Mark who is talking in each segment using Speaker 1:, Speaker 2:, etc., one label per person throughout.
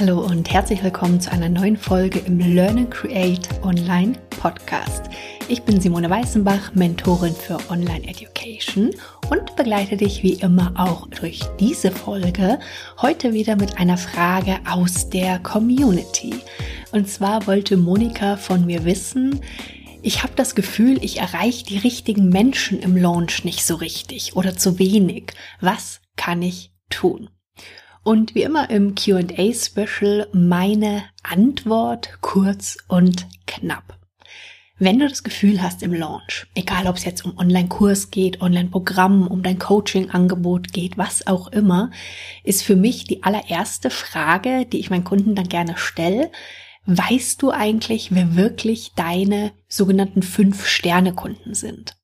Speaker 1: Hallo und herzlich willkommen zu einer neuen Folge im Learn and Create Online Podcast. Ich bin Simone Weißenbach, Mentorin für Online Education und begleite dich wie immer auch durch diese Folge heute wieder mit einer Frage aus der Community. Und zwar wollte Monika von mir wissen, ich habe das Gefühl, ich erreiche die richtigen Menschen im Launch nicht so richtig oder zu wenig. Was kann ich tun? Und wie immer im QA-Special meine Antwort kurz und knapp. Wenn du das Gefühl hast im Launch, egal ob es jetzt um Online-Kurs geht, Online-Programm, um dein Coaching-Angebot geht, was auch immer, ist für mich die allererste Frage, die ich meinen Kunden dann gerne stelle, weißt du eigentlich, wer wirklich deine sogenannten Fünf-Sterne-Kunden sind?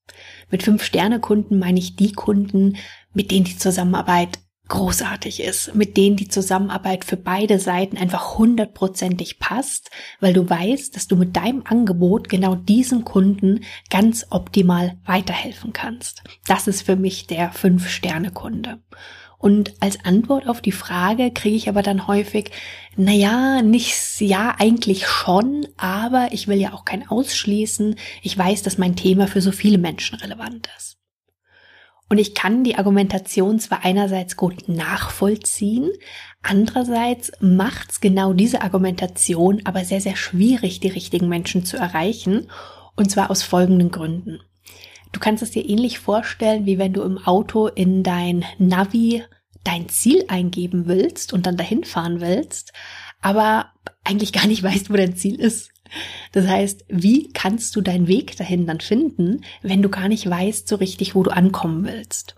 Speaker 1: Mit Fünf-Sterne-Kunden meine ich die Kunden, mit denen die Zusammenarbeit großartig ist, mit denen die Zusammenarbeit für beide Seiten einfach hundertprozentig passt, weil du weißt, dass du mit deinem Angebot genau diesem Kunden ganz optimal weiterhelfen kannst. Das ist für mich der Fünf-Sterne-Kunde. Und als Antwort auf die Frage kriege ich aber dann häufig, na ja, nichts, ja, eigentlich schon, aber ich will ja auch kein ausschließen. Ich weiß, dass mein Thema für so viele Menschen relevant ist. Und ich kann die Argumentation zwar einerseits gut nachvollziehen, andererseits macht's genau diese Argumentation aber sehr, sehr schwierig, die richtigen Menschen zu erreichen. Und zwar aus folgenden Gründen. Du kannst es dir ähnlich vorstellen, wie wenn du im Auto in dein Navi dein Ziel eingeben willst und dann dahin fahren willst, aber eigentlich gar nicht weißt, wo dein Ziel ist. Das heißt, wie kannst du deinen Weg dahin dann finden, wenn du gar nicht weißt so richtig, wo du ankommen willst?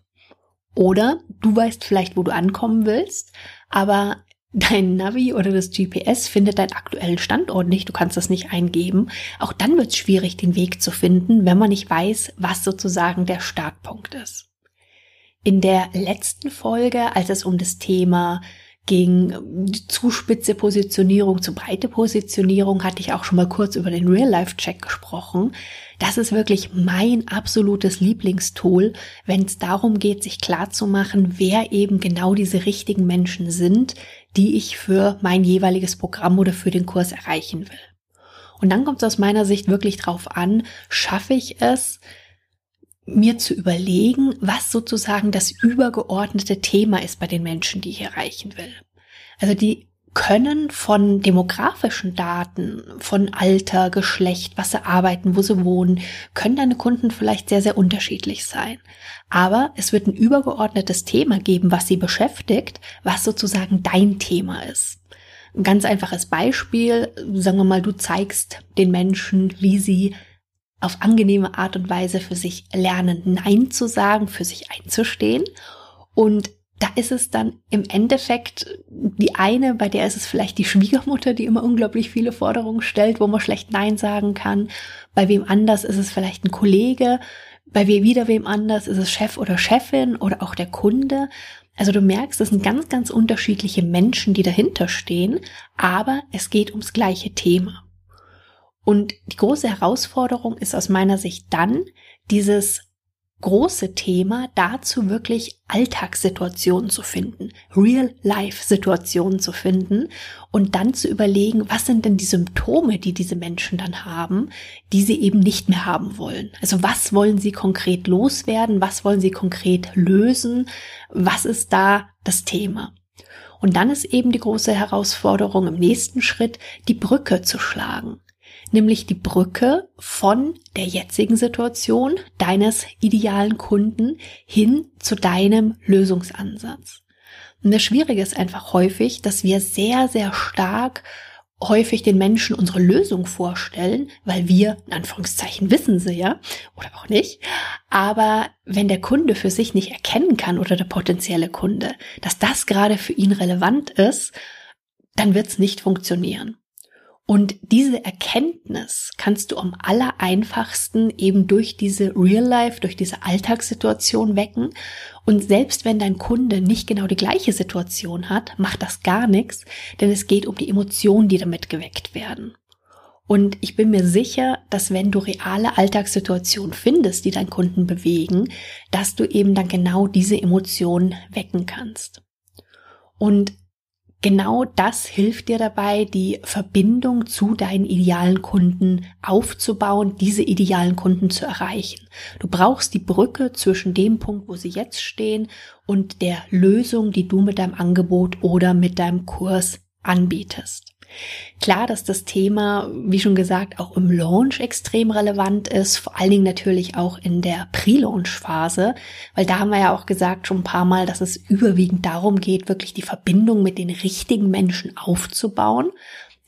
Speaker 1: Oder du weißt vielleicht, wo du ankommen willst, aber dein Navi oder das GPS findet deinen aktuellen Standort nicht, du kannst das nicht eingeben. Auch dann wird es schwierig, den Weg zu finden, wenn man nicht weiß, was sozusagen der Startpunkt ist. In der letzten Folge, als es um das Thema ging zu spitze Positionierung, zu breite Positionierung, hatte ich auch schon mal kurz über den Real-Life-Check gesprochen. Das ist wirklich mein absolutes Lieblingstool, wenn es darum geht, sich klar zu machen, wer eben genau diese richtigen Menschen sind, die ich für mein jeweiliges Programm oder für den Kurs erreichen will. Und dann kommt es aus meiner Sicht wirklich drauf an, schaffe ich es, mir zu überlegen, was sozusagen das übergeordnete Thema ist bei den Menschen, die ich erreichen will. Also die können von demografischen Daten, von Alter, Geschlecht, was sie arbeiten, wo sie wohnen, können deine Kunden vielleicht sehr, sehr unterschiedlich sein. Aber es wird ein übergeordnetes Thema geben, was sie beschäftigt, was sozusagen dein Thema ist. Ein ganz einfaches Beispiel, sagen wir mal, du zeigst den Menschen, wie sie auf angenehme Art und Weise für sich lernen, Nein zu sagen, für sich einzustehen. Und da ist es dann im Endeffekt die eine, bei der ist es vielleicht die Schwiegermutter, die immer unglaublich viele Forderungen stellt, wo man schlecht Nein sagen kann. Bei wem anders ist es vielleicht ein Kollege. Bei wieder wem anders ist es Chef oder Chefin oder auch der Kunde. Also du merkst, es sind ganz, ganz unterschiedliche Menschen, die dahinter stehen, aber es geht ums gleiche Thema. Und die große Herausforderung ist aus meiner Sicht dann, dieses große Thema dazu wirklich Alltagssituationen zu finden, Real-Life-Situationen zu finden und dann zu überlegen, was sind denn die Symptome, die diese Menschen dann haben, die sie eben nicht mehr haben wollen. Also was wollen sie konkret loswerden, was wollen sie konkret lösen, was ist da das Thema. Und dann ist eben die große Herausforderung im nächsten Schritt, die Brücke zu schlagen nämlich die Brücke von der jetzigen Situation deines idealen Kunden hin zu deinem Lösungsansatz. Und das Schwierige ist einfach häufig, dass wir sehr, sehr stark häufig den Menschen unsere Lösung vorstellen, weil wir, in Anführungszeichen, wissen sie ja, oder auch nicht. Aber wenn der Kunde für sich nicht erkennen kann oder der potenzielle Kunde, dass das gerade für ihn relevant ist, dann wird es nicht funktionieren. Und diese Erkenntnis kannst du am aller einfachsten eben durch diese Real Life, durch diese Alltagssituation wecken. Und selbst wenn dein Kunde nicht genau die gleiche Situation hat, macht das gar nichts, denn es geht um die Emotionen, die damit geweckt werden. Und ich bin mir sicher, dass wenn du reale Alltagssituationen findest, die deinen Kunden bewegen, dass du eben dann genau diese Emotionen wecken kannst. Und genau das hilft dir dabei, die Verbindung zu deinen idealen Kunden aufzubauen, diese idealen Kunden zu erreichen. Du brauchst die Brücke zwischen dem Punkt, wo sie jetzt stehen und der Lösung, die du mit deinem Angebot oder mit deinem Kurs anbietest. Klar, dass das Thema, wie schon gesagt, auch im Launch extrem relevant ist, vor allen Dingen natürlich auch in der Pre-Launch-Phase, weil da haben wir ja auch gesagt schon ein paar Mal, dass es überwiegend darum geht, wirklich die Verbindung mit den richtigen Menschen aufzubauen.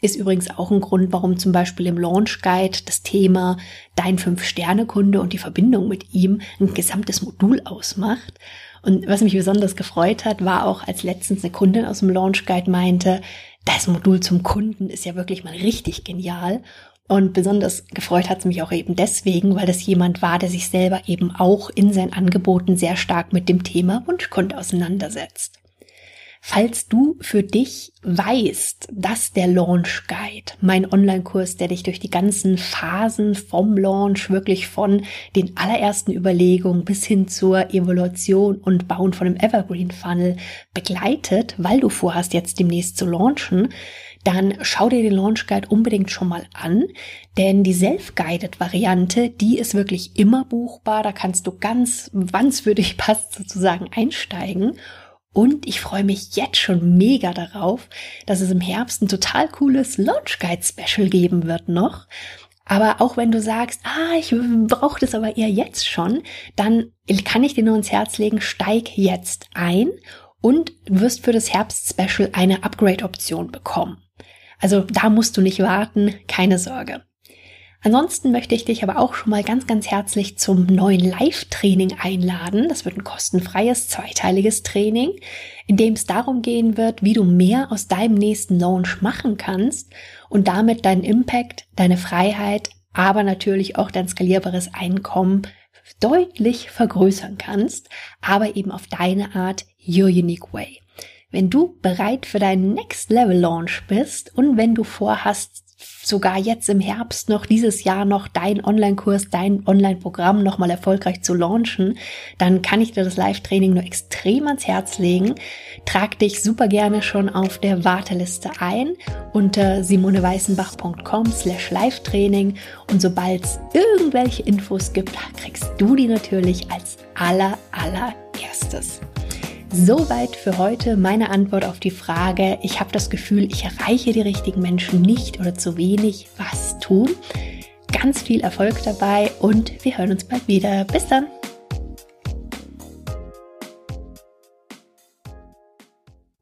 Speaker 1: Ist übrigens auch ein Grund, warum zum Beispiel im Launch Guide das Thema Dein Fünf-Sterne-Kunde und die Verbindung mit ihm ein gesamtes Modul ausmacht. Und was mich besonders gefreut hat, war auch, als letztens eine Kundin aus dem Launch Guide meinte, das Modul zum Kunden ist ja wirklich mal richtig genial. Und besonders gefreut hat es mich auch eben deswegen, weil das jemand war, der sich selber eben auch in seinen Angeboten sehr stark mit dem Thema Wunschkunde auseinandersetzt. Falls du für dich weißt, dass der Launch Guide, mein Online-Kurs, der dich durch die ganzen Phasen vom Launch, wirklich von den allerersten Überlegungen bis hin zur Evaluation und Bauen von einem Evergreen Funnel begleitet, weil du vorhast, jetzt demnächst zu launchen, dann schau dir den Launch Guide unbedingt schon mal an, denn die Self-Guided Variante, die ist wirklich immer buchbar, da kannst du ganz, wann für dich passt, sozusagen einsteigen und ich freue mich jetzt schon mega darauf, dass es im Herbst ein total cooles Launch Guide Special geben wird noch. Aber auch wenn du sagst, ah, ich brauche das aber eher jetzt schon, dann kann ich dir nur ins Herz legen, steig jetzt ein und wirst für das Herbst-Special eine Upgrade-Option bekommen. Also da musst du nicht warten, keine Sorge. Ansonsten möchte ich dich aber auch schon mal ganz, ganz herzlich zum neuen Live-Training einladen. Das wird ein kostenfreies, zweiteiliges Training, in dem es darum gehen wird, wie du mehr aus deinem nächsten Launch machen kannst und damit deinen Impact, deine Freiheit, aber natürlich auch dein skalierbares Einkommen deutlich vergrößern kannst, aber eben auf deine Art, your unique way. Wenn du bereit für deinen Next Level Launch bist und wenn du vorhast, sogar jetzt im Herbst noch dieses Jahr noch dein Online-Kurs, dein Online-Programm nochmal erfolgreich zu launchen, dann kann ich dir das Live-Training nur extrem ans Herz legen. Trag dich super gerne schon auf der Warteliste ein unter simoneweißenbach.com slash Live-Training und sobald es irgendwelche Infos gibt, kriegst du die natürlich als aller, allererstes. Soweit für heute meine Antwort auf die Frage, ich habe das Gefühl, ich erreiche die richtigen Menschen nicht oder zu wenig. Was tun? Ganz viel Erfolg dabei und wir hören uns bald wieder. Bis dann!